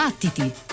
Battiti!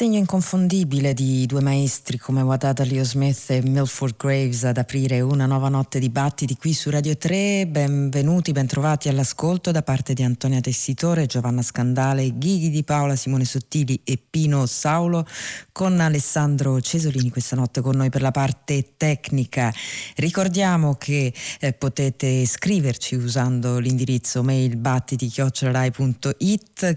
Segno inconfondibile di due maestri come Wadada Leo Smith e Milford Graves ad aprire una nuova notte di battiti qui su Radio 3. Benvenuti, bentrovati all'ascolto da parte di Antonia Tessitore, Giovanna Scandale, Ghighi di Paola, Simone Sottili e Pino Saulo con Alessandro Cesolini questa notte con noi per la parte tecnica. Ricordiamo che eh, potete scriverci usando l'indirizzo mail battiti.it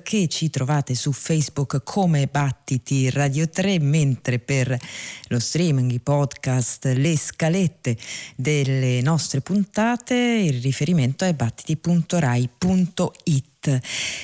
che ci trovate su Facebook come Battiti Battiti Radio 3, mentre per lo streaming, i podcast, le scalette delle nostre puntate il riferimento è battiti.rai.it.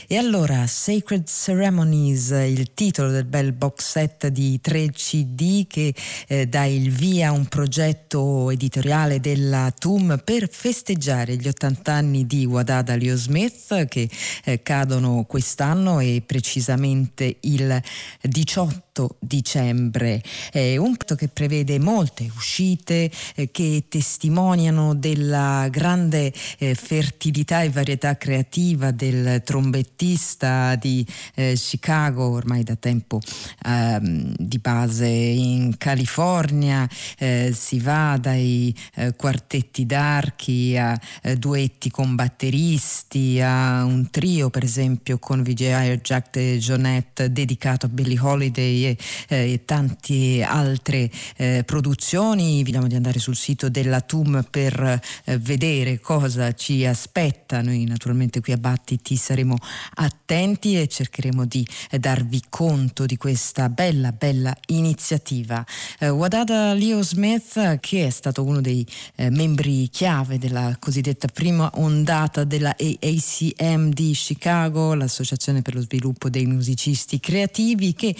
E allora Sacred Ceremonies, il titolo del bel box set di 3 CD che eh, dà il via a un progetto editoriale della TUM per festeggiare gli 80 anni di Wadada Leo Smith che eh, cadono quest'anno e precisamente il 18 dicembre. È un patto che prevede molte uscite eh, che testimoniano della grande eh, fertilità e varietà creativa del trombettista di eh, Chicago, ormai da tempo ehm, di base in California. Eh, si va dai eh, quartetti d'archi a eh, duetti con batteristi, a un trio per esempio con VJ Jack e Jonette dedicato a Billie Holiday eh, e tante altre eh, produzioni. Vediamo di andare sul sito della TUM per eh, vedere cosa ci aspetta. Noi naturalmente qui a Battiti saremo attenti e cercheremo di eh, darvi conto di questa bella, bella iniziativa. Eh, Wadada Leo Smith, che è stato uno dei eh, membri chiave della cosiddetta prima ondata della AACM di Chicago, l'Associazione per lo sviluppo dei musicisti creativi, che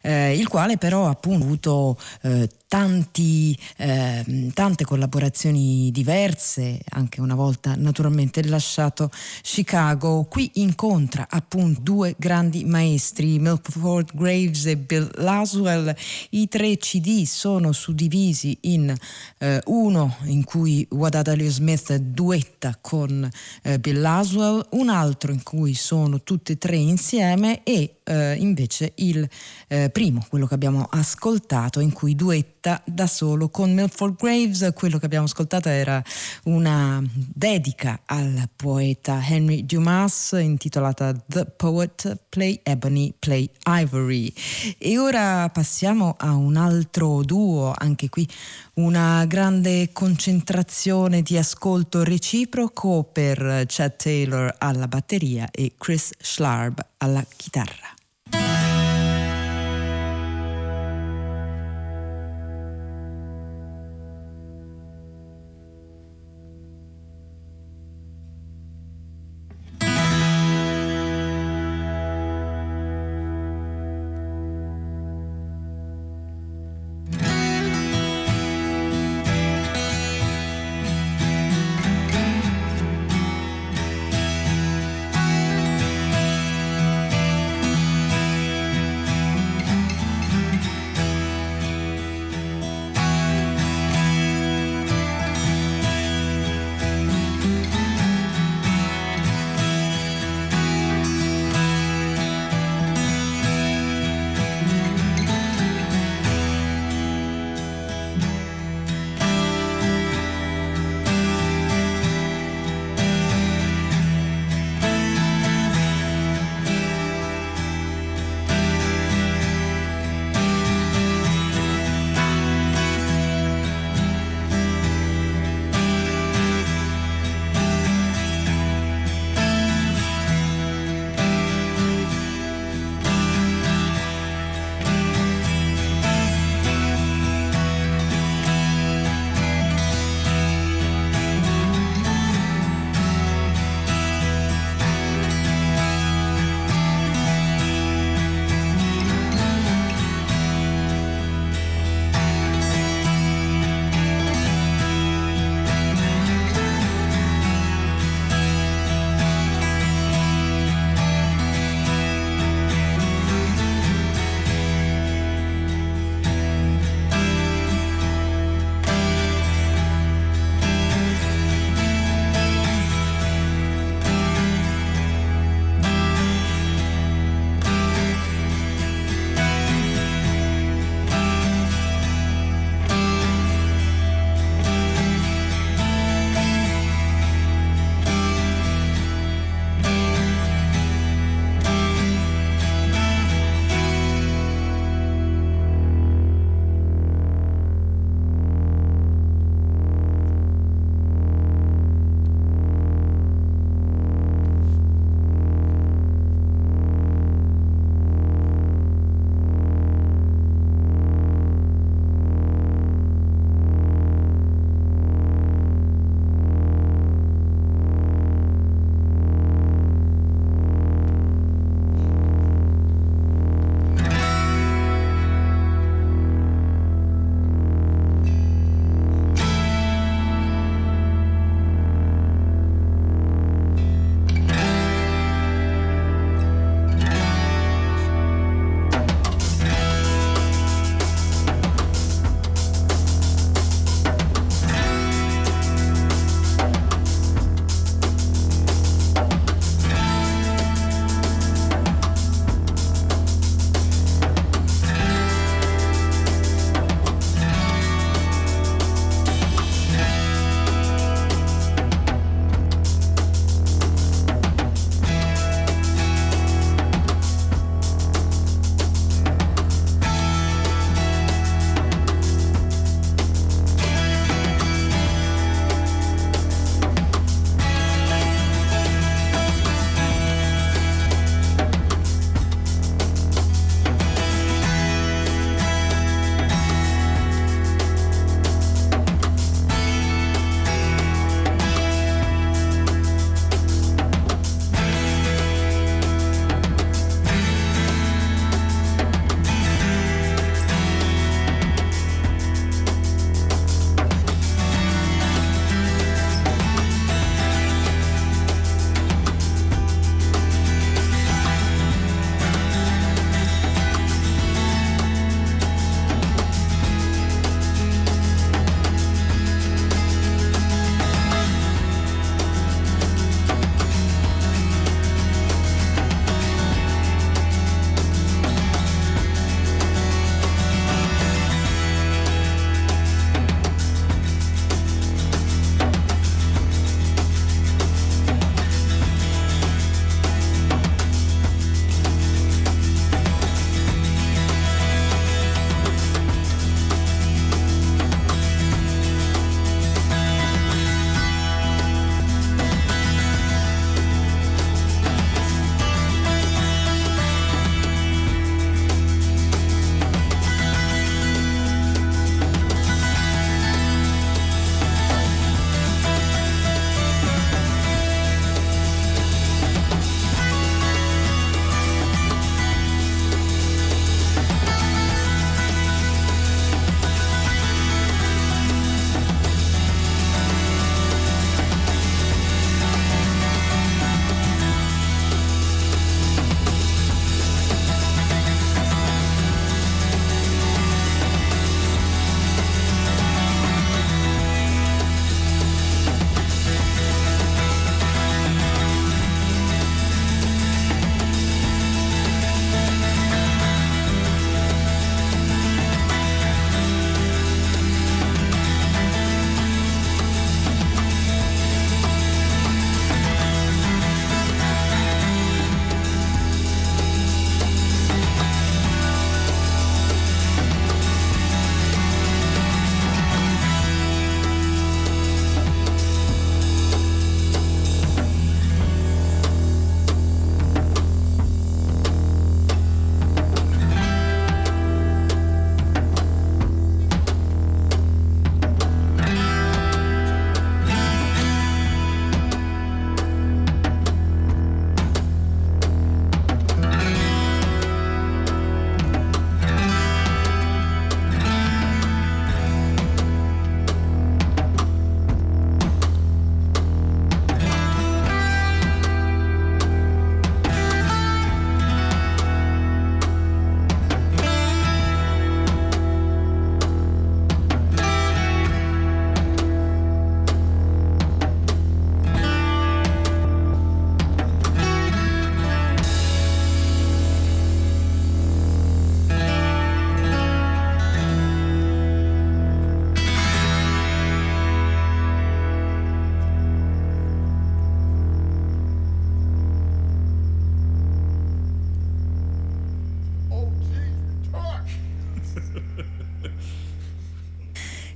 eh, il quale però ha appunto avuto eh, tanti, eh, tante collaborazioni diverse, anche una volta naturalmente lasciato Chicago. Qui incontra appunto due grandi maestri, Milford Graves e Bill Laswell. I tre CD sono suddivisi in eh, uno in cui Wadada Leo Smith duetta con eh, Bill Laswell, un altro in cui sono tutti e tre insieme e eh, invece il eh, primo, quello che abbiamo ascoltato, in cui duetta da solo con Milford Graves. Quello che abbiamo ascoltato era una dedica al poeta Henry Dumas intitolata The Poet Play Ebony, Play Ivory. E ora passiamo a un altro duo, anche qui una grande concentrazione di ascolto reciproco per Chad Taylor alla batteria e Chris Schlarb alla chitarra.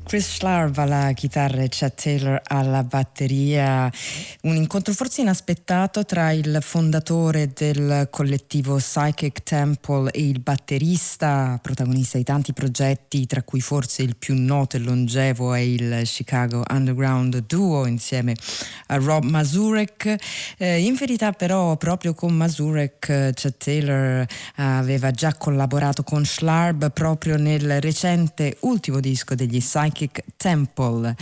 Chris Schlarb alla chitarra e Chad Taylor alla batteria, un incontro forse inaspettato tra il fondatore del collettivo Psychic Temple e il batterista, protagonista di tanti progetti, tra cui forse il più noto e longevo è il Chicago Underground Duo insieme a Rob Mazurek. Eh, in verità però proprio con Mazurek Chad Taylor aveva già collaborato con Schlarb proprio nel recente ultimo disco degli Psychic Temple.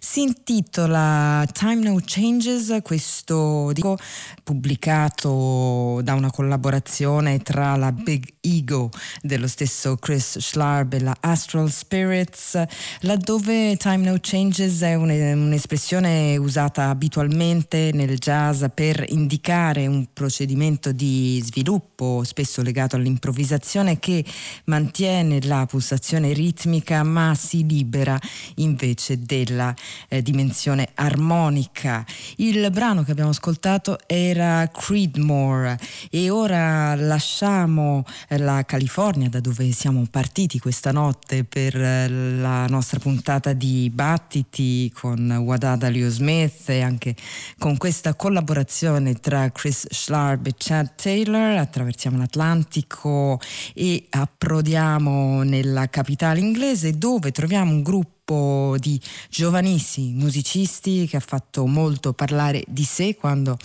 Si intitola Time No Changes, questo disco pubblicato da una collaborazione tra la Big Ego dello stesso Chris Schlarb e la Astral Spirits, laddove Time No Changes è un'espressione usata abitualmente nel jazz per indicare un procedimento di sviluppo spesso legato all'improvvisazione che mantiene la pulsazione ritmica ma si libera invece della eh, dimensione armonica. Il brano che abbiamo ascoltato era Creedmoor e ora lasciamo eh, la California da dove siamo partiti questa notte per eh, la nostra puntata di Battiti con Wadada Leo Smith e anche con questa collaborazione tra Chris Schlarb e Chad Taylor. Attraversiamo l'Atlantico e approdiamo nella capitale inglese dove troviamo un gruppo gruppo di giovanissimi musicisti che ha fatto molto parlare di sé quando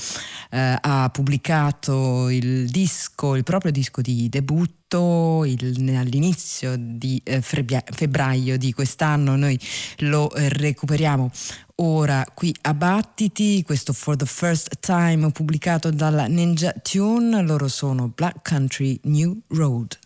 eh, ha pubblicato il disco, il proprio disco di debutto il, all'inizio di eh, febbraio di quest'anno. Noi lo eh, recuperiamo ora qui a Battiti, questo For the First Time pubblicato dalla Ninja Tune, loro sono Black Country New Road.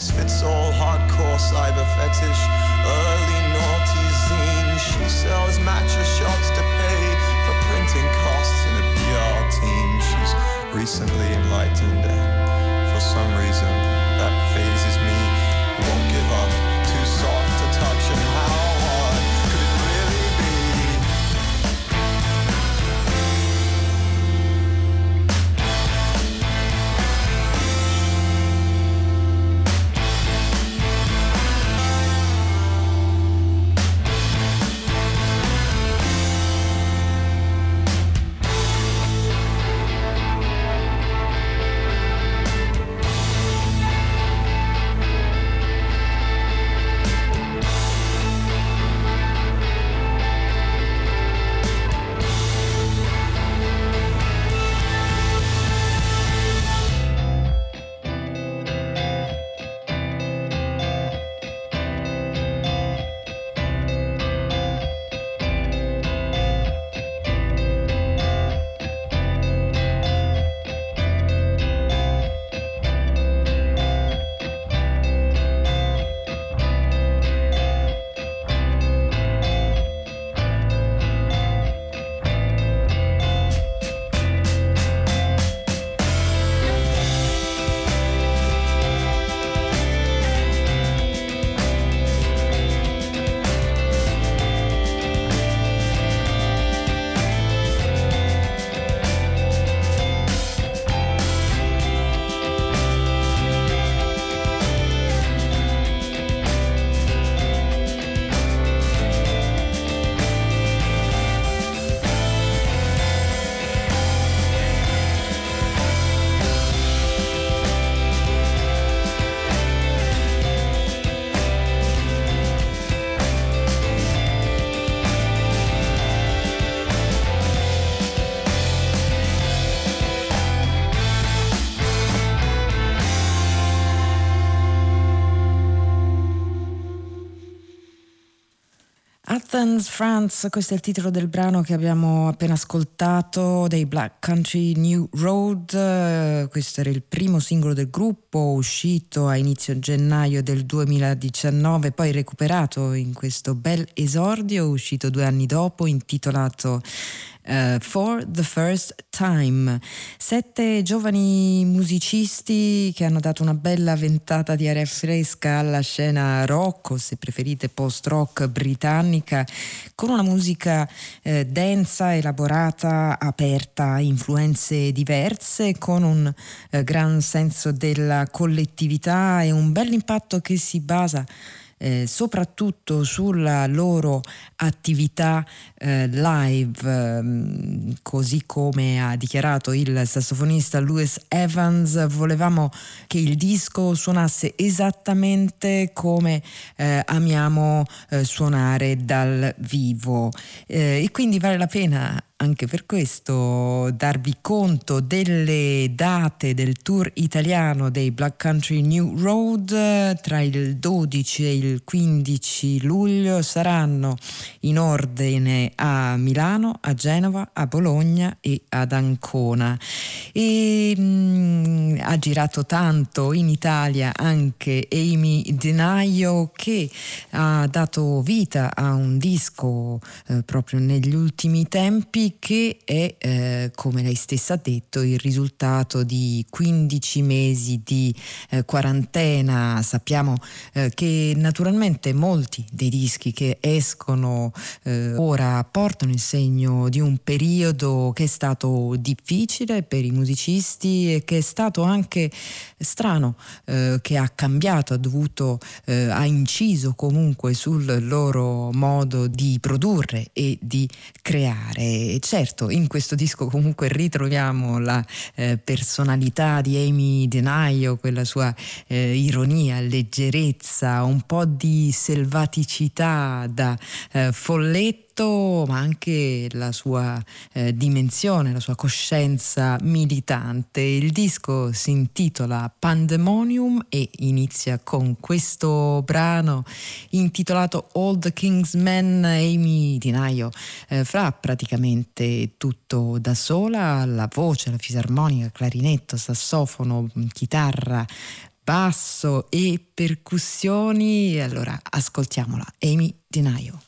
Size fits all hardcore cyber fetish, early naughty zine. She sells mattress shots to pay for printing costs in a PR team. She's recently enlightened, and for some reason that phases me. Athens, France, questo è il titolo del brano che abbiamo appena ascoltato dei Black Country New Road. Questo era il primo singolo del gruppo uscito a inizio gennaio del 2019, poi recuperato in questo bel esordio uscito due anni dopo intitolato eh, For the First Time. Sette giovani musicisti che hanno dato una bella ventata di aria fresca alla scena rock, o se preferite post-rock britannica, con una musica eh, densa, elaborata, aperta a influenze diverse, con un eh, gran senso della collettività e un bell'impatto che si basa eh, soprattutto sulla loro attività eh, live, ehm, così come ha dichiarato il sassofonista Louis Evans, volevamo che il disco suonasse esattamente come eh, amiamo eh, suonare dal vivo. Eh, e quindi vale la pena anche per questo darvi conto delle date del tour italiano dei Black Country New Road eh, tra il 12 e il 15 luglio saranno in ordine a Milano, a Genova, a Bologna e ad Ancona. E mh, ha girato tanto in Italia anche Amy Denaio che ha dato vita a un disco eh, proprio negli ultimi tempi Che è, eh, come lei stessa ha detto, il risultato di 15 mesi di eh, quarantena. Sappiamo eh, che naturalmente molti dei dischi che escono eh, ora portano il segno di un periodo che è stato difficile per i musicisti e che è stato anche strano, eh, che ha cambiato, ha dovuto, eh, ha inciso comunque sul loro modo di produrre e di creare. Certo, in questo disco comunque ritroviamo la eh, personalità di Amy Denaio, quella sua eh, ironia, leggerezza, un po' di selvaticità da eh, folletto ma anche la sua eh, dimensione, la sua coscienza militante. Il disco si intitola Pandemonium e inizia con questo brano intitolato the King's Men. Amy Dinaio eh, fra praticamente tutto da sola, la voce, la fisarmonica, clarinetto, sassofono, chitarra, basso e percussioni. Allora ascoltiamola, Amy Dinaio.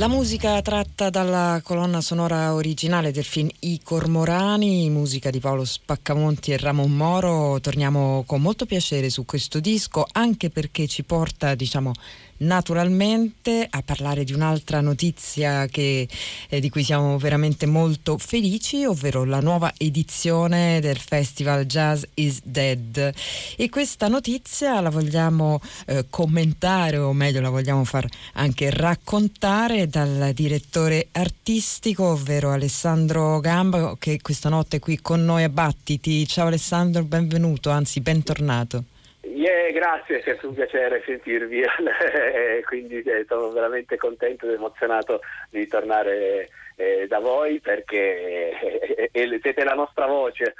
La musica tratta dalla colonna sonora originale del film I Cormorani, musica di Paolo Spaccamonti e Ramon Moro. Torniamo con molto piacere su questo disco, anche perché ci porta, diciamo, naturalmente a parlare di un'altra notizia che, eh, di cui siamo veramente molto felici, ovvero la nuova edizione del festival Jazz is Dead. E questa notizia la vogliamo eh, commentare, o meglio la vogliamo far anche raccontare dal direttore artistico, ovvero Alessandro Gamba, che questa notte è qui con noi a Battiti. Ciao Alessandro, benvenuto, anzi bentornato. Yeah, grazie, è sempre un piacere sentirvi, quindi eh, sono veramente contento ed emozionato di tornare eh, da voi perché eh, siete la nostra voce,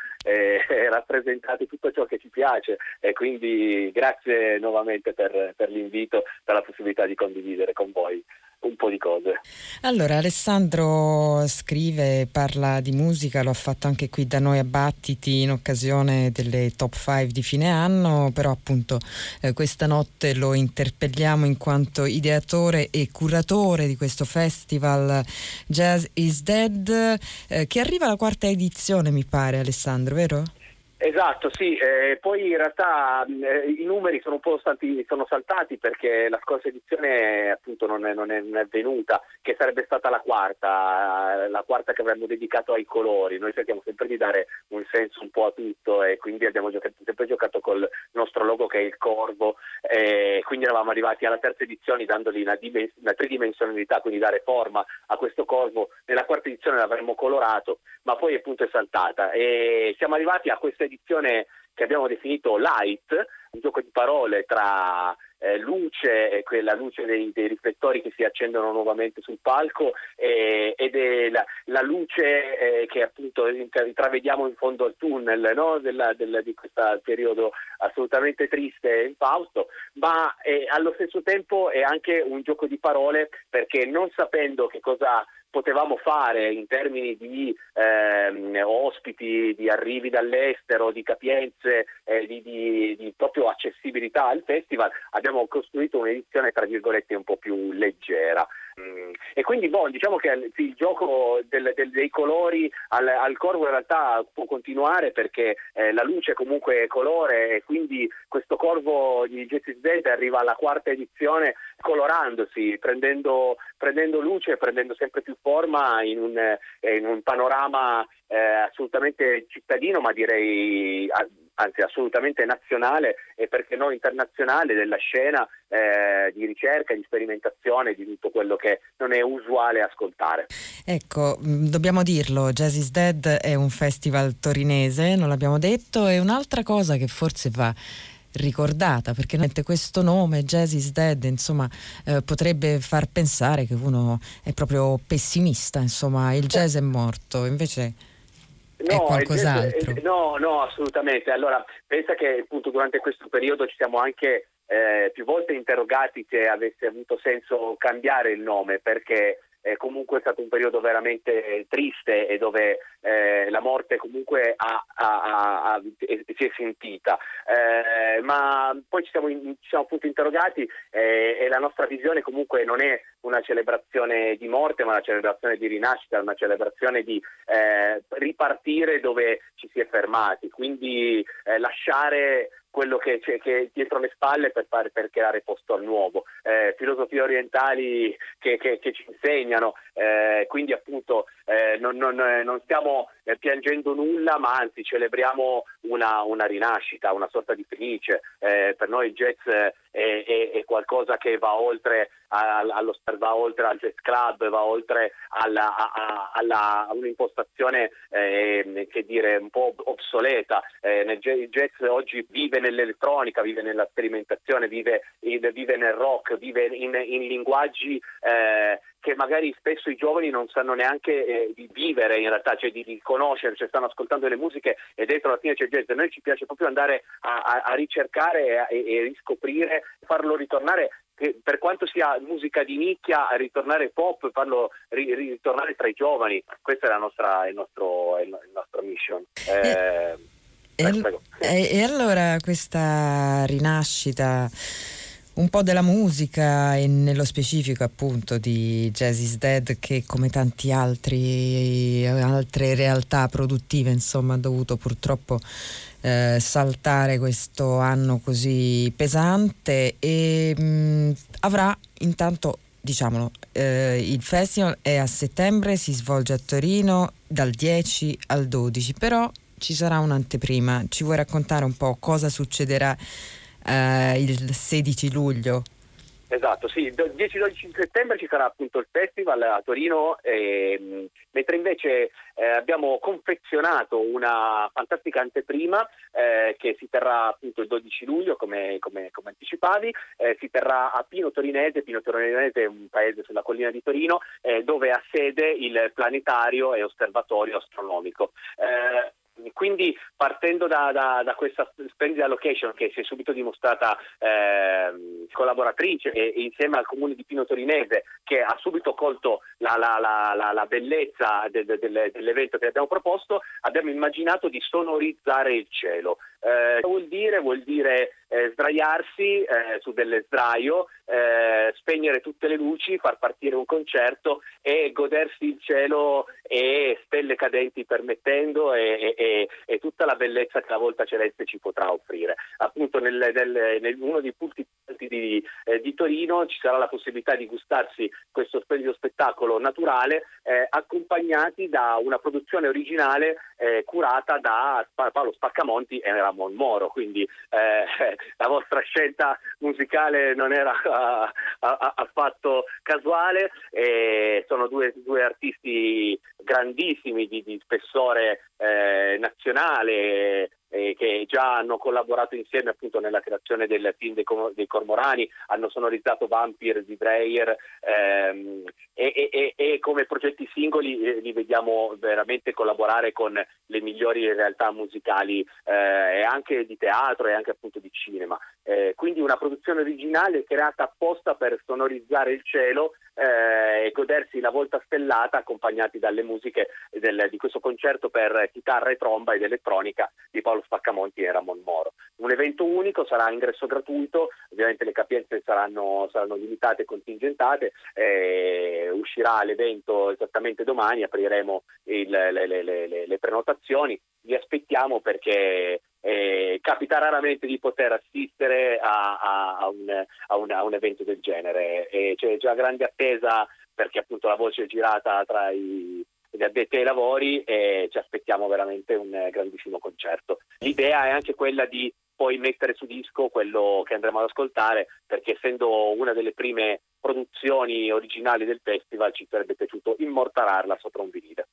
rappresentate tutto ciò che ci piace e quindi grazie nuovamente per l'invito, per la possibilità di condividere con voi un po' di cose. Allora, Alessandro scrive, parla di musica, lo ha fatto anche qui da noi a Battiti in occasione delle top 5 di fine anno, però appunto eh, questa notte lo interpelliamo in quanto ideatore e curatore di questo festival Jazz is Dead, eh, che arriva alla quarta edizione mi pare Alessandro, vero? Esatto, sì, eh, poi in realtà eh, i numeri sono un po' stati, sono saltati perché la scorsa edizione appunto non è, non, è, non è, venuta, che sarebbe stata la quarta, la quarta che avremmo dedicato ai colori. Noi cerchiamo sempre di dare un senso un po' a tutto e quindi abbiamo giocato, sempre giocato col nostro logo che è il corvo, e quindi eravamo arrivati alla terza edizione dandogli una, dimens- una tridimensionalità, quindi dare forma a questo corvo. Nella quarta edizione l'avremmo colorato, ma poi appunto è saltata e siamo arrivati a questa edizione che abbiamo definito light, un gioco di parole tra eh, luce e quella luce dei, dei, riflettori che si accendono nuovamente sul palco eh, ed è la, la luce eh, che appunto intravediamo in fondo al tunnel no? della, della, di questo periodo assolutamente triste e infausto, ma eh, allo stesso tempo è anche un gioco di parole perché non sapendo che cosa potevamo fare in termini di ehm, ospiti, di arrivi dall'estero, di capienze, eh, di, di, di, proprio accessibilità al festival, abbiamo costruito un'edizione tra virgolette un po' più leggera. Mm. E quindi boh, diciamo che il gioco del, del, dei colori al, al, corvo in realtà può continuare perché eh, la luce comunque è colore e quindi questo corvo di Justice Dead arriva alla quarta edizione colorandosi, prendendo, prendendo luce prendendo sempre più forma in un, eh, in un panorama eh, assolutamente cittadino ma direi anzi assolutamente nazionale e perché no internazionale della scena eh, di ricerca, di sperimentazione, di tutto quello che non è usuale ascoltare. Ecco, mm, dobbiamo dirlo, Jazz is Dead è un festival torinese, non l'abbiamo detto, e un'altra cosa che forse va ricordata perché questo nome Jazz is Dead insomma eh, potrebbe far pensare che uno è proprio pessimista insomma il jazz è morto invece no, è qualcos'altro. no, no, assolutamente. Allora, pensa che appunto durante questo periodo ci siamo anche eh, più volte interrogati se avesse avuto senso cambiare il nome perché eh, comunque è stato un periodo veramente triste e dove eh, la morte comunque ha, ha, ha, si è sentita. Eh, ma poi ci siamo, ci siamo appunto interrogati eh, e la nostra visione comunque non è una celebrazione di morte, ma una celebrazione di rinascita, una celebrazione di eh, ripartire dove ci si è fermati, quindi eh, lasciare quello che c'è che dietro le spalle per, fare, per creare posto al nuovo. Eh, filosofie orientali che, che, che ci insegnano, eh, quindi appunto eh, non, non, non, stiamo eh, piangendo nulla, ma anzi celebriamo una, una rinascita, una sorta di felice. Eh, per noi il jazz è, è, è, qualcosa che va oltre, allo, va oltre al jazz club, va oltre alla, a, alla, a un'impostazione eh, che dire un po' obsoleta. il jazz oggi vive nell'elettronica, vive nella sperimentazione, vive, vive nel rock, vive in, in linguaggi eh, che magari spesso i giovani non sanno neanche eh, di vivere in realtà, cioè di riconoscere, cioè stanno ascoltando le musiche e dentro la fine c'è jazz. A noi ci piace proprio andare a, a, a ricercare e, e riscoprire, farlo ritornare per quanto sia musica di nicchia, ritornare pop, farlo ritornare tra i giovani. Questa è la nostra, il nostro, il nostro mission. Eh, eh, e, e, e allora questa rinascita un po' della musica e nello specifico appunto di Jazz is Dead che come altri altre realtà produttive insomma ha dovuto purtroppo eh, saltare questo anno così pesante e mh, mm, avrà intanto diciamolo eh, il festival è a settembre si svolge a Torino dal 10 al 12 però ci sarà un'anteprima. Ci vuoi raccontare un po' cosa succederà eh, il 16 luglio Esatto, sì, 10-12 settembre ci sarà appunto il festival a Torino, ehm, mentre invece eh, abbiamo confezionato una fantastica anteprima eh, che si terrà appunto il 12 luglio, come, come, come anticipavi, eh, si terrà a Pino Torinese, Pino Torinese è un paese sulla collina di Torino, eh, dove ha sede il planetario e osservatorio astronomico. Quindi partendo da, da, da, questa splendida location che si è subito dimostrata eh, collaboratrice e, e, insieme al comune di Pino Torinese che ha subito colto la, la, la, la bellezza de, de, de, dell'evento che abbiamo proposto, abbiamo immaginato di sonorizzare il cielo. Eh, vuol dire? Vuol dire eh, sdraiarsi eh, su delle sdraio, eh, spegnere tutte le luci, far partire un concerto e godersi il cielo e stelle cadenti permettendo e, e, e tutta la bellezza che la volta celeste ci potrà offrire. Appunto nel, nel, nel uno dei punti di, eh, di, Torino ci sarà la possibilità di gustarsi questo splendido spettacolo naturale eh, accompagnati da una produzione originale curata da Paolo Spaccamonti e Ramon Moro, quindi eh, la vostra scelta musicale non era affatto casuale, e sono due, due artisti grandissimi di, di spessore eh, nazionale eh, che già hanno collaborato insieme appunto nella creazione del film dei, dei Cormorani, hanno sonorizzato Vampire di Breyer ehm, e, e, e, come progetti singoli eh, li vediamo veramente collaborare con le migliori realtà musicali eh, e anche di teatro e anche appunto di cinema. Eh, quindi una produzione originale creata apposta per sonorizzare il cielo eh, e godersi la volta stellata accompagnati dalle musiche del, di questo concerto per chitarra e tromba ed elettronica di Paolo Spaccamonti e Ramon Moro. Un evento unico, sarà ingresso gratuito, ovviamente le capienze saranno, saranno limitate e contingentate, eh, uscirà l'evento esattamente domani, apriremo il, le, le, le, le prenotazioni, vi aspettiamo perché eh, capita raramente di poter assistere a, a, a, un, un, a, un, evento del genere e c'è già grande attesa perché appunto la voce è girata tra i, gli addetti ai lavori e ci aspettiamo veramente un grandissimo concerto. L'idea è anche quella di poi mettere su disco quello che andremo ad ascoltare perché essendo una delle prime produzioni originali del festival ci sarebbe piaciuto immortalarla sopra un vinile.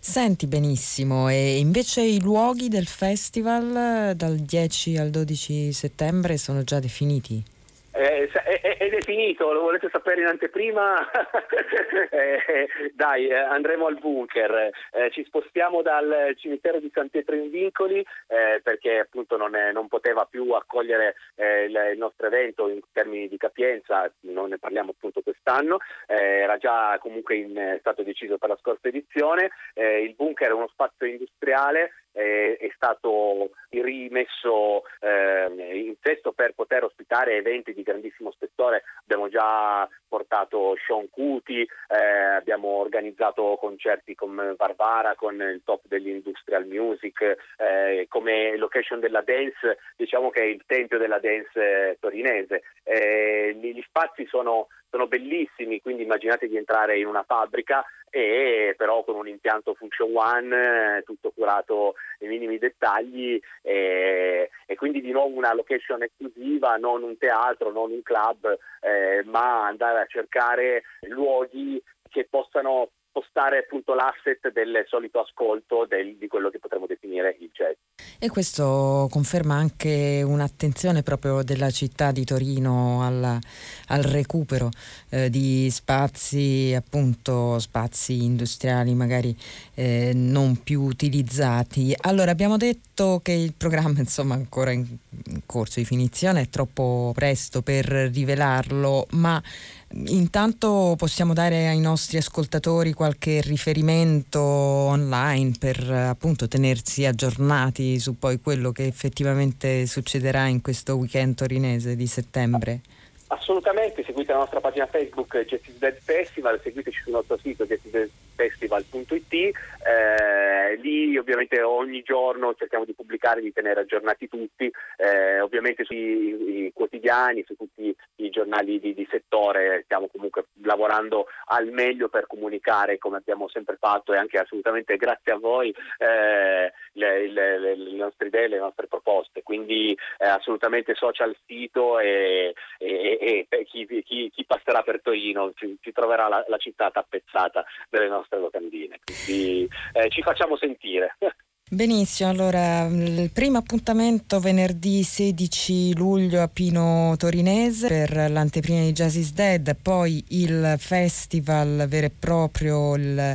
Senti benissimo, e invece i luoghi del festival dal 10 al 12 settembre sono già definiti? Eh, è, è, definito, lo volete sapere in anteprima? eh, dai, eh, andremo al bunker, eh, ci spostiamo dal cimitero di San Pietro in Vincoli eh, perché appunto non, è, non, poteva più accogliere il, il, nostro evento in termini di capienza, non ne parliamo appunto quest'anno, era già comunque in, stato deciso per la scorsa edizione, il bunker è uno spazio industriale eh, è stato rimesso eh, in testo per poter ospitare eventi di grandissimo spessore. Abbiamo già portato Sean Cuti, eh, abbiamo organizzato concerti con Barbara, con il top dell'industrial music, eh, come location della dance, diciamo che è il tempio della dance torinese. Eh, gli spazi sono sono bellissimi, quindi immaginate di entrare in una fabbrica e però con un impianto Function One, eh, tutto curato nei minimi dettagli e, e, quindi di nuovo una location esclusiva, non un teatro, non un club, eh, ma andare a cercare luoghi che possano spostare appunto l'asset del solito ascolto del, di quello che potremmo definire il jazz. E questo conferma anche un'attenzione proprio della città di Torino alla, al recupero eh, di spazi, appunto spazi industriali magari eh, non più utilizzati. Allora abbiamo detto che il programma insomma ancora in, in corso di finizione è troppo presto per rivelarlo, ma Intanto possiamo dare ai nostri ascoltatori qualche riferimento online per appunto tenersi aggiornati su poi quello che effettivamente succederà in questo weekend torinese di settembre. Assolutamente, seguite la nostra pagina Facebook Justice Dead Festival, seguiteci sul nostro sito justicedeadfestival.it, eh, lì ovviamente ogni giorno cerchiamo di pubblicare, di tenere aggiornati tutti, eh, ovviamente sui quotidiani, su tutti i giornali di, di, settore, stiamo comunque lavorando al meglio per comunicare come abbiamo sempre fatto e anche assolutamente grazie a voi eh, le, le, le, le, nostre idee, le nostre proposte, quindi eh, assolutamente social sito e, e e, chi, chi, chi, passerà per Torino ci, ci troverà la, la, città tappezzata delle nostre locandine, quindi eh, ci facciamo sentire. Benissimo, allora il primo appuntamento venerdì 16 luglio a Pino Torinese per l'anteprima di Jazz is Dead, poi il festival vero e proprio, il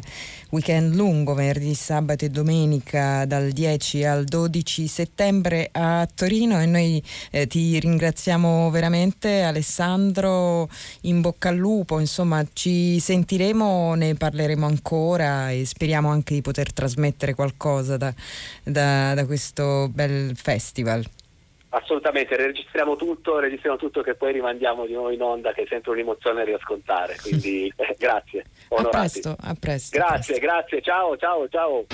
weekend lungo, venerdì, sabato e domenica dal 10 al 12 settembre a Torino e noi eh, ti ringraziamo veramente Alessandro, in bocca al lupo, insomma ci sentiremo, ne parleremo ancora e speriamo anche di poter trasmettere qualcosa da da, da questo bel festival. Assolutamente, registriamo tutto, registriamo tutto che poi rimandiamo di nuovo in onda, che è sempre un'emozione riascoltare, quindi eh, grazie. Onorati. A presto, a presto. Grazie, a presto. grazie, ciao, ciao, ciao.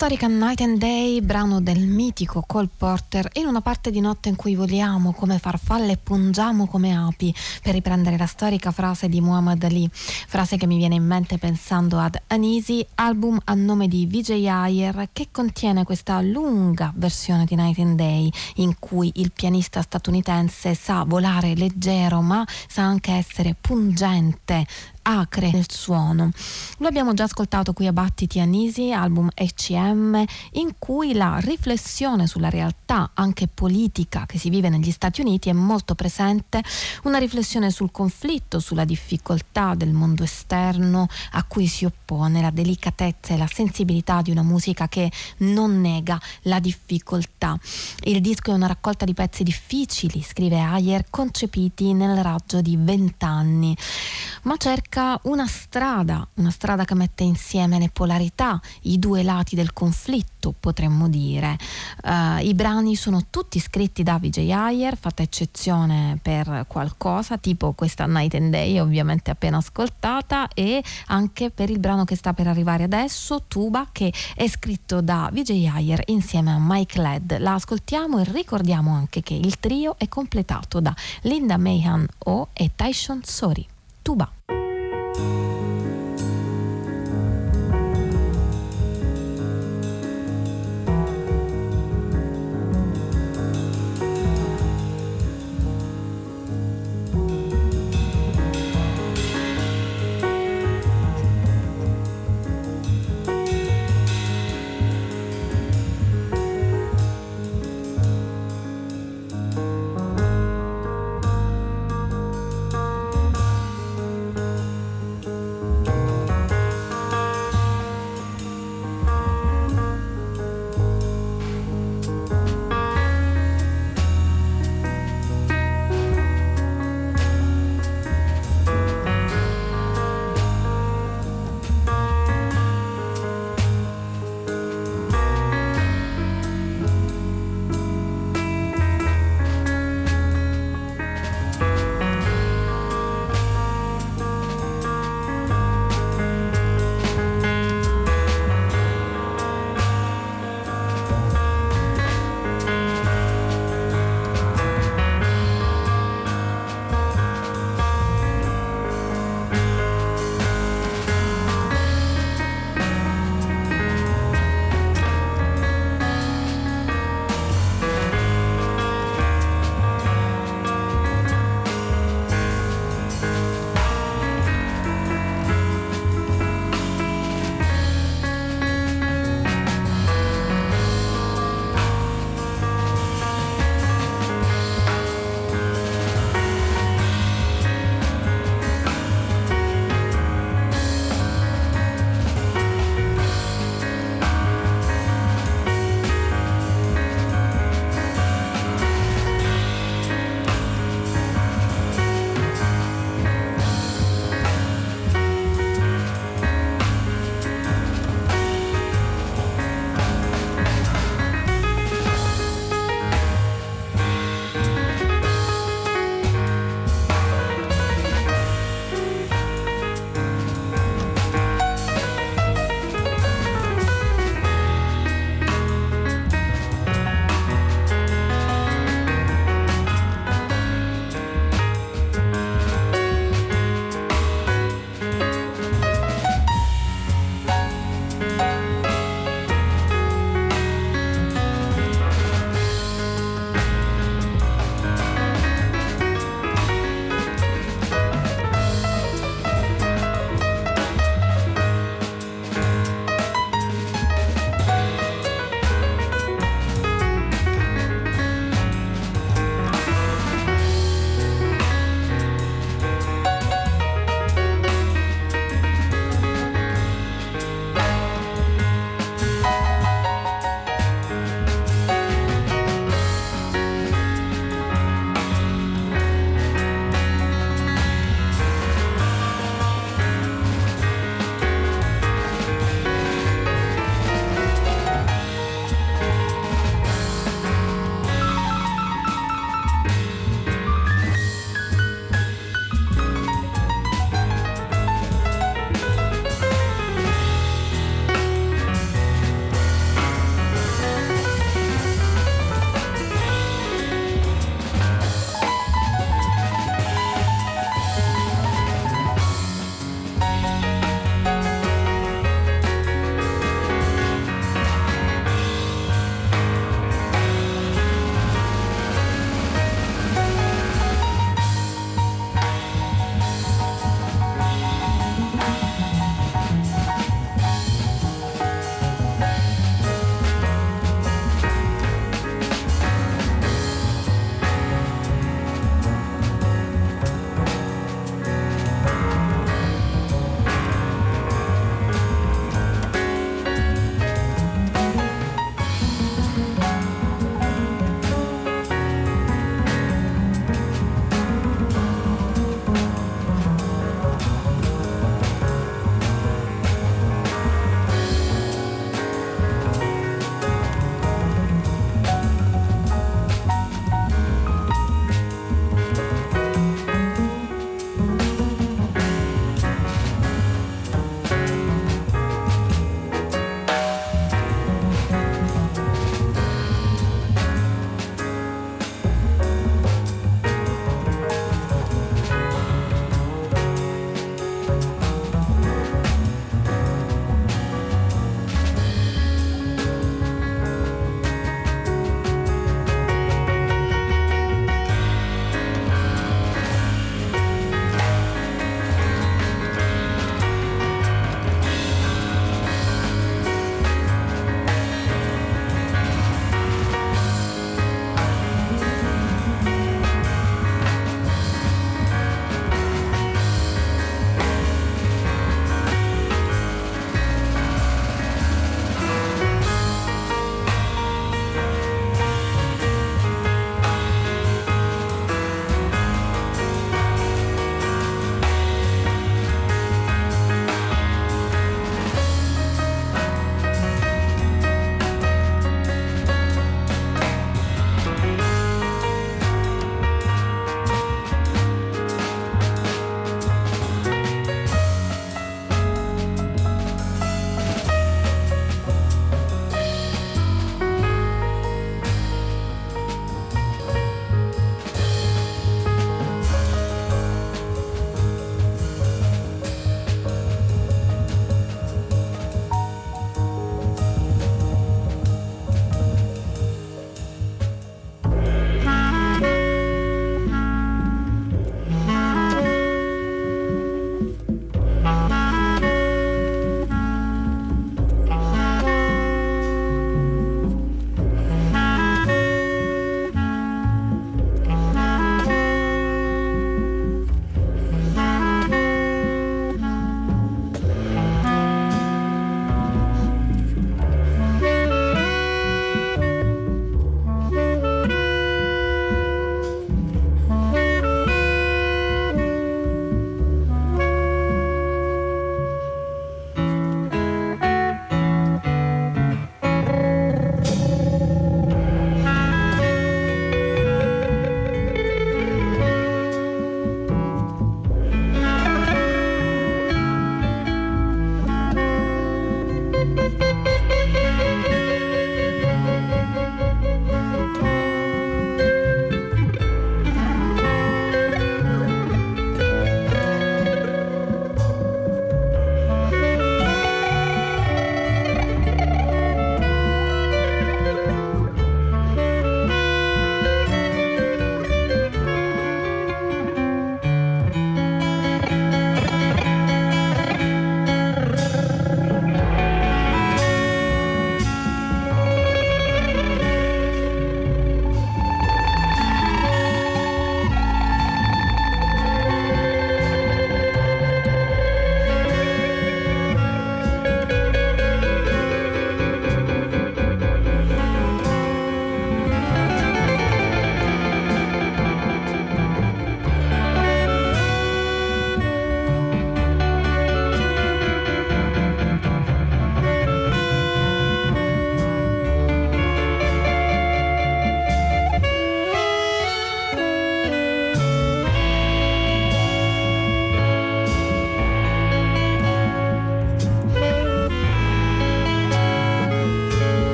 Storica Night and Day, brano del mitico Cole Porter, in una parte di notte in cui voliamo come farfalle e pungiamo come api, per riprendere la storica frase di Muhammad Ali, frase che mi viene in mente pensando ad Anisi, album a nome di Vijay Ayer, che contiene questa lunga versione di Night and Day, in cui il pianista statunitense sa volare leggero, ma sa anche essere pungente, acre nel suono. Lo abbiamo già ascoltato qui a Battiti Anisi, album ECM, in cui la riflessione sulla realtà anche politica che si vive negli Stati Uniti è molto presente, una riflessione sul conflitto, sulla difficoltà del mondo esterno a cui si oppone la delicatezza e la sensibilità di una musica che non nega la difficoltà. Il disco è una raccolta di pezzi difficili, scrive Ayer, concepiti nel raggio di vent'anni, ma cerca cerca una strada, una strada che mette insieme le polarità, i due lati del conflitto, potremmo dire. Uh, I brani sono tutti scritti da Vijay Ayer, fatta eccezione per qualcosa, tipo questa Night and Day, ovviamente appena ascoltata, e anche per il brano che sta per arrivare adesso, Tuba, che è scritto da Vijay Ayer insieme a Mike Led. La ascoltiamo e ricordiamo anche che il trio è completato da Linda Mayhan O e Tyson Sori. Tuba.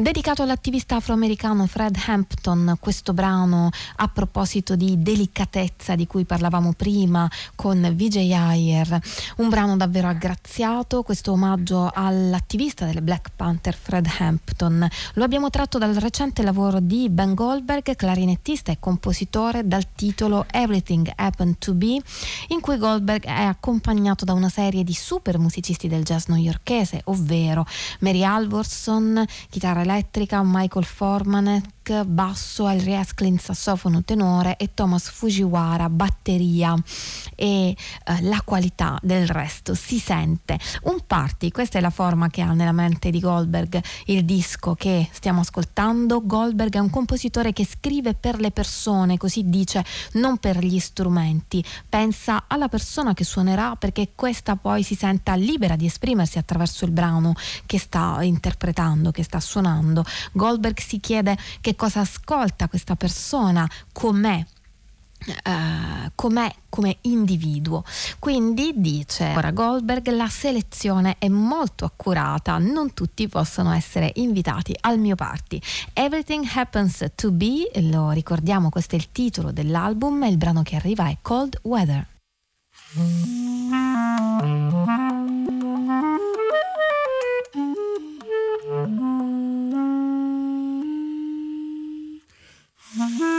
Dedicato all'attivista afroamericano Fred Hampton, questo brano a proposito di delicatezza di cui parlavamo prima con Vijay Ayer, un brano davvero aggraziato, questo omaggio all'attivista delle Black Panther Fred Hampton. Lo abbiamo tratto dal recente lavoro di Ben Goldberg, clarinettista e compositore dal titolo Everything Happened to Be, in cui Goldberg è accompagnato da una serie di super musicisti del jazz newyorkese, ovvero Mary Alvorson, chitarra elettrica, Michael Basso, Henry Esklin, sassofono tenore e Thomas Fujiwara, batteria e eh, la qualità del resto si sente. Un party, questa è la forma che ha nella mente di Goldberg il disco che stiamo ascoltando. Goldberg è un compositore che scrive per le persone, così dice, non per gli strumenti. Pensa alla persona che suonerà perché questa poi si senta libera di esprimersi attraverso il brano che sta interpretando, che sta suonando. Goldberg si chiede che cosa ascolta questa persona, com'è. Uh, com'è come individuo. Quindi dice ora Goldberg la selezione è molto accurata, non tutti possono essere invitati al mio party. Everything Happens to Be, lo ricordiamo, questo è il titolo dell'album, il brano che arriva è Cold Weather. Mm-hmm.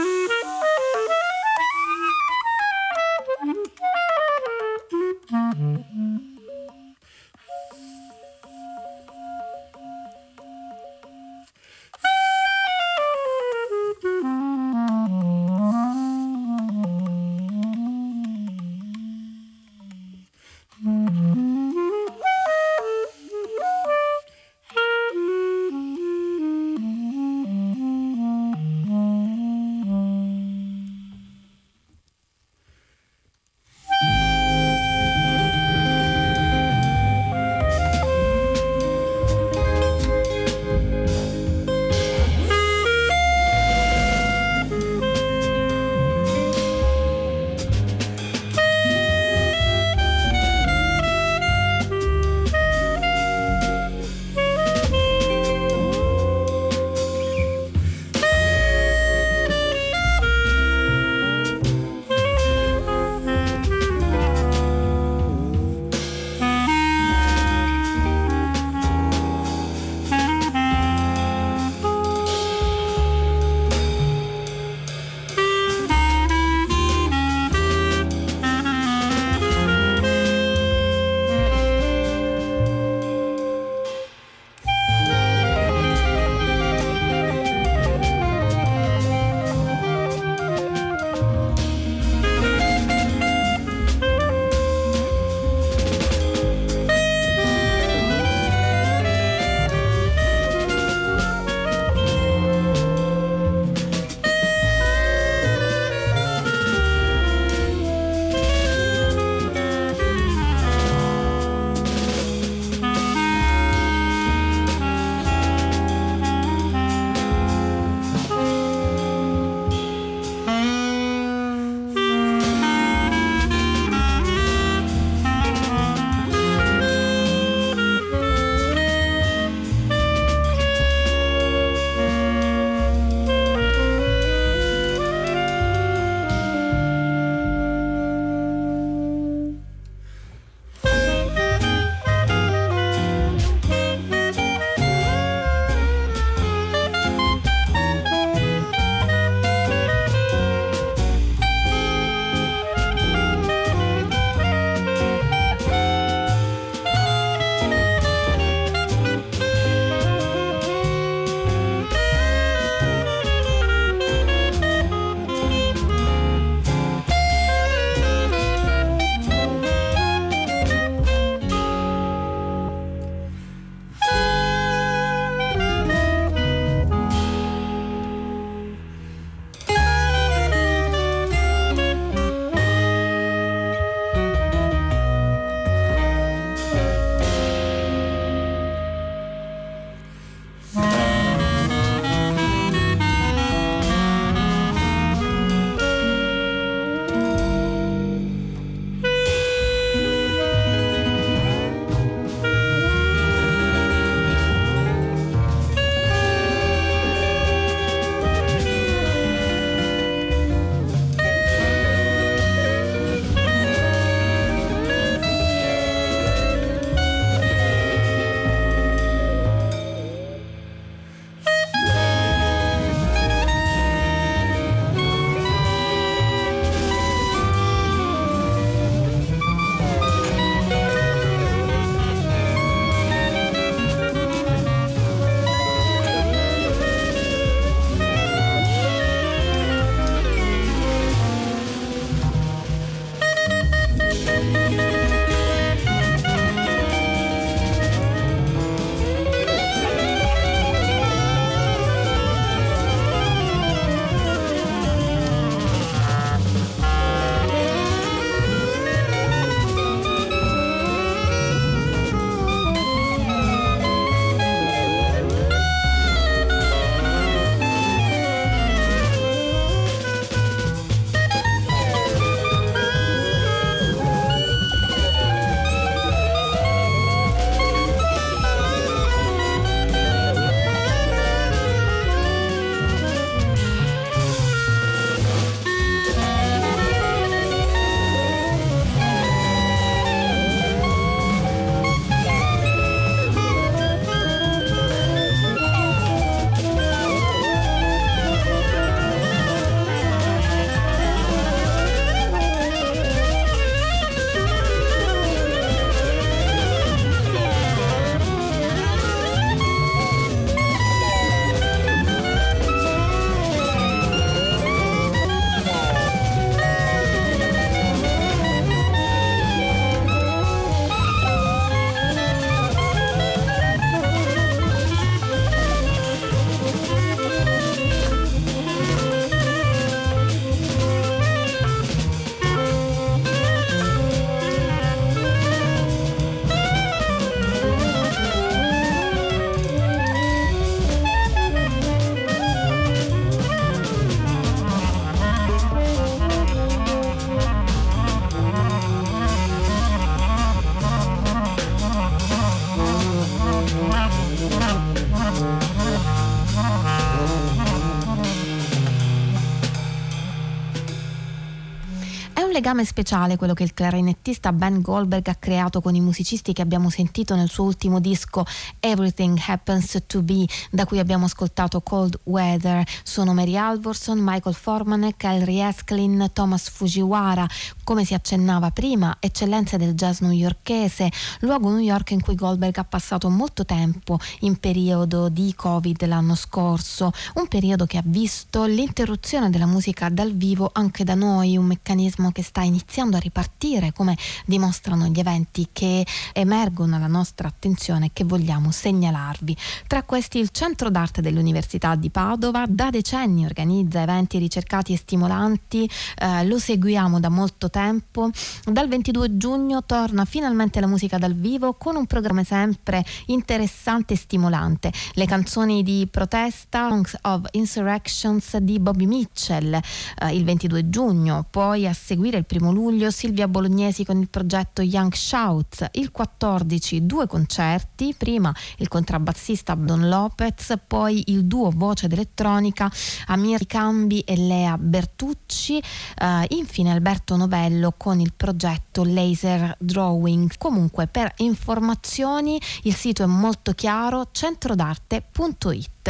Un legame speciale quello che il clarinettista Ben Goldberg ha creato con i musicisti che abbiamo sentito nel suo ultimo disco Everything Happens to Be, da cui abbiamo ascoltato Cold Weather. Sono Mary Alvorson, Michael Formanek, Elry Esklin, Thomas Fujiwara, come si accennava prima, eccellenze del jazz newyorkese, luogo New York in cui Goldberg ha passato molto tempo in periodo di Covid l'anno scorso, un periodo che ha visto l'interruzione della musica dal vivo anche da noi, un meccanismo che sta iniziando a ripartire, come dimostrano gli eventi che emergono alla nostra attenzione e che vogliamo segnalarvi. Tra questi il Centro d'Arte dell'Università di Padova da decenni organizza eventi ricercati e stimolanti, eh, lo seguiamo da molto tempo. Dal 22 giugno torna finalmente la musica dal vivo con un programma sempre interessante e stimolante. Le canzoni di protesta, Songs of Insurrections di Bobby Mitchell eh, il 22 giugno, poi a seguire il primo luglio Silvia Bolognesi con il progetto Young Shouts, il 14 due concerti, prima il contrabbassista Don Lopez, poi il duo voce d'elettronica Amir Cambi e Lea Bertucci, eh, infine Alberto Novello con il progetto Laser Drawing. Comunque per informazioni il sito è molto chiaro centrodarte.it.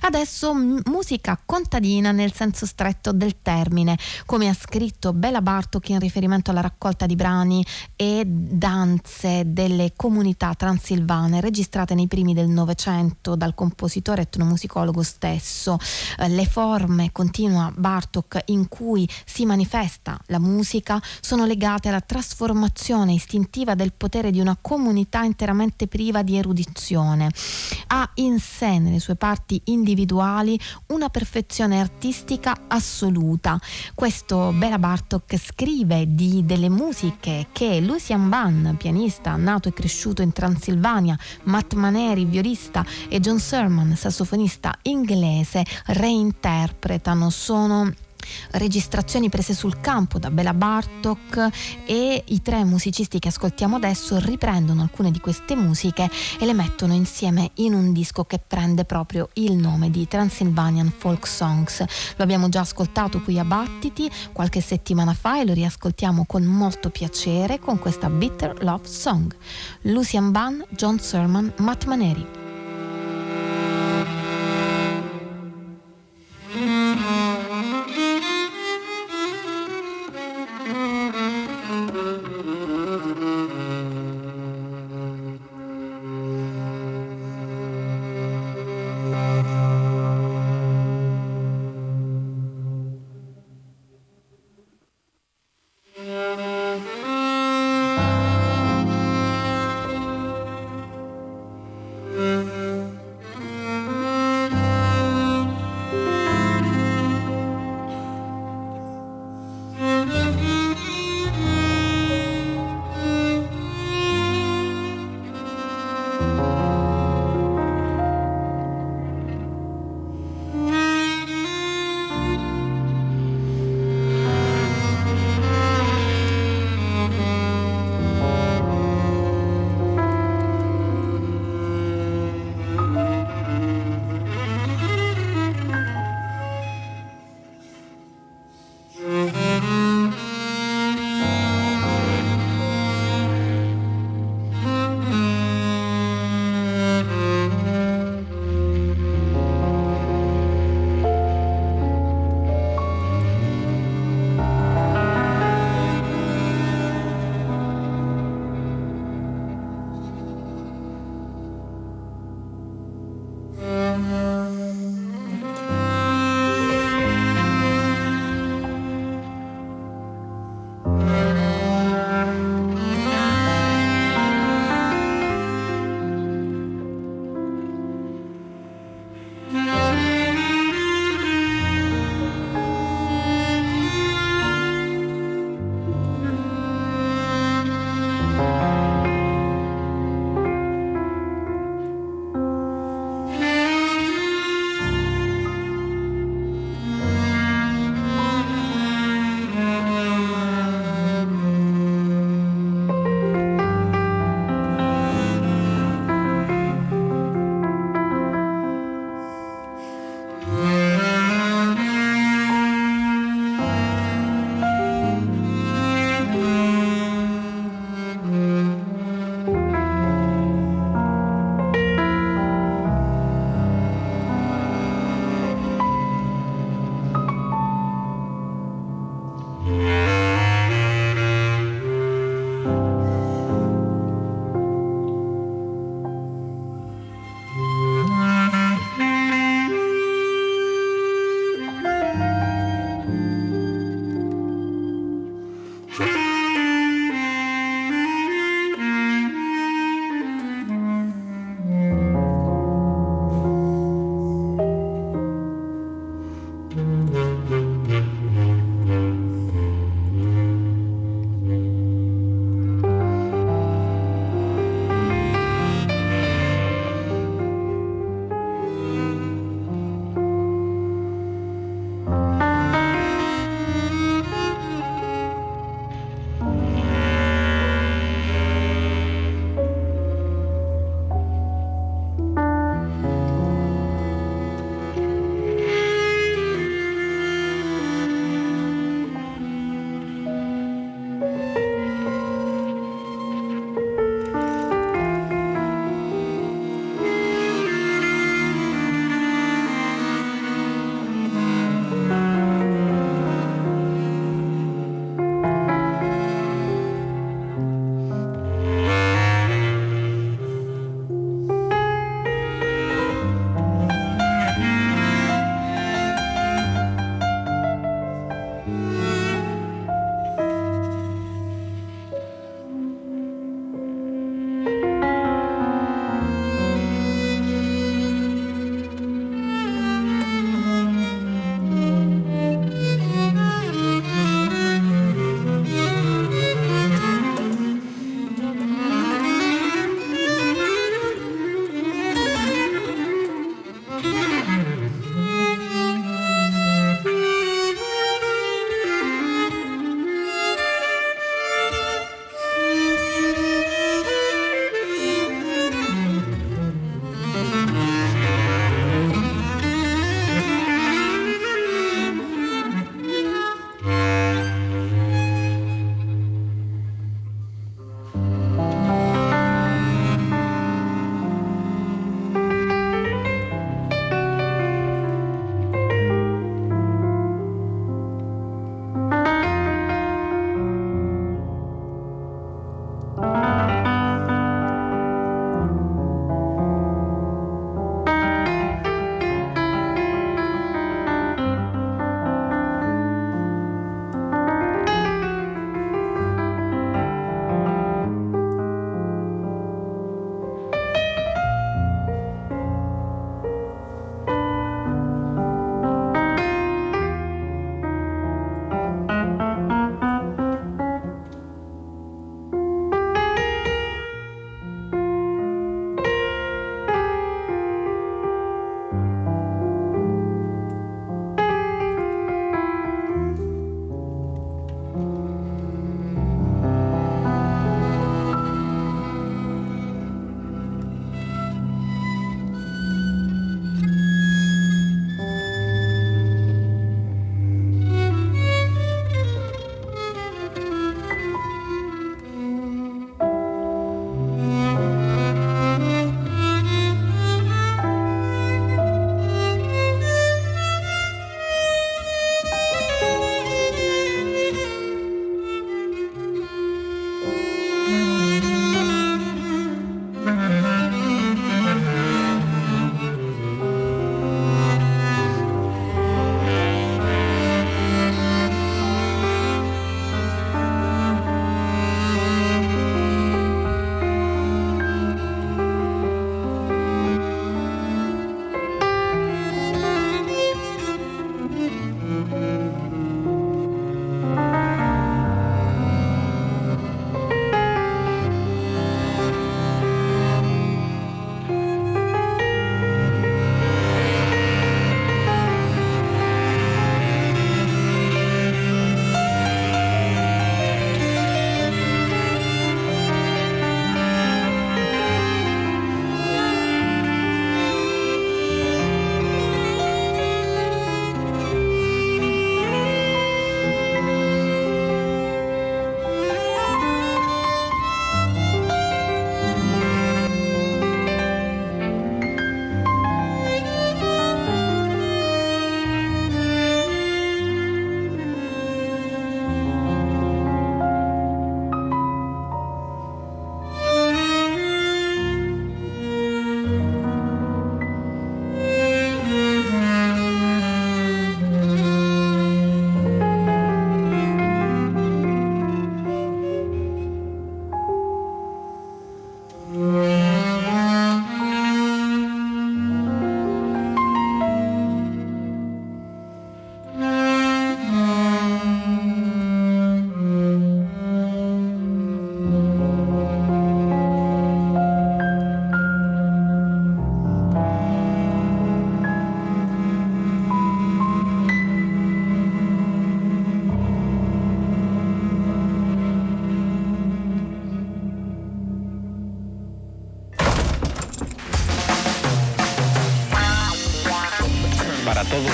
Adesso musica contadina nel senso stretto del termine, come ha scritto Bella Bartok in riferimento alla raccolta di brani e danze delle comunità transilvane registrate nei primi del Novecento dal compositore etnomusicologo stesso. Eh, le forme, continua Bartok, in cui si manifesta la musica sono legate alla trasformazione istintiva del potere di una comunità interamente priva di erudizione. Ha in sé nelle sue parti individuali una perfezione artistica assoluta. Questo Bela Bartok scrive di delle musiche che Lucian Ban, pianista nato e cresciuto in Transilvania, Matt Maneri, violista e John Sermon, sassofonista inglese, reinterpretano. Sono registrazioni prese sul campo da Bela Bartok e i tre musicisti che ascoltiamo adesso riprendono alcune di queste musiche e le mettono insieme in un disco che prende proprio il nome di Transylvanian Folk Songs. Lo abbiamo già ascoltato qui a Battiti qualche settimana fa e lo riascoltiamo con molto piacere con questa Bitter Love Song. Lucian Ban, John Sermon, Matt Maneri.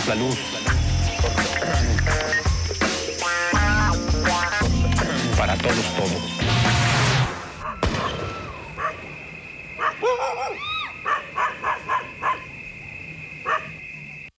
La luz.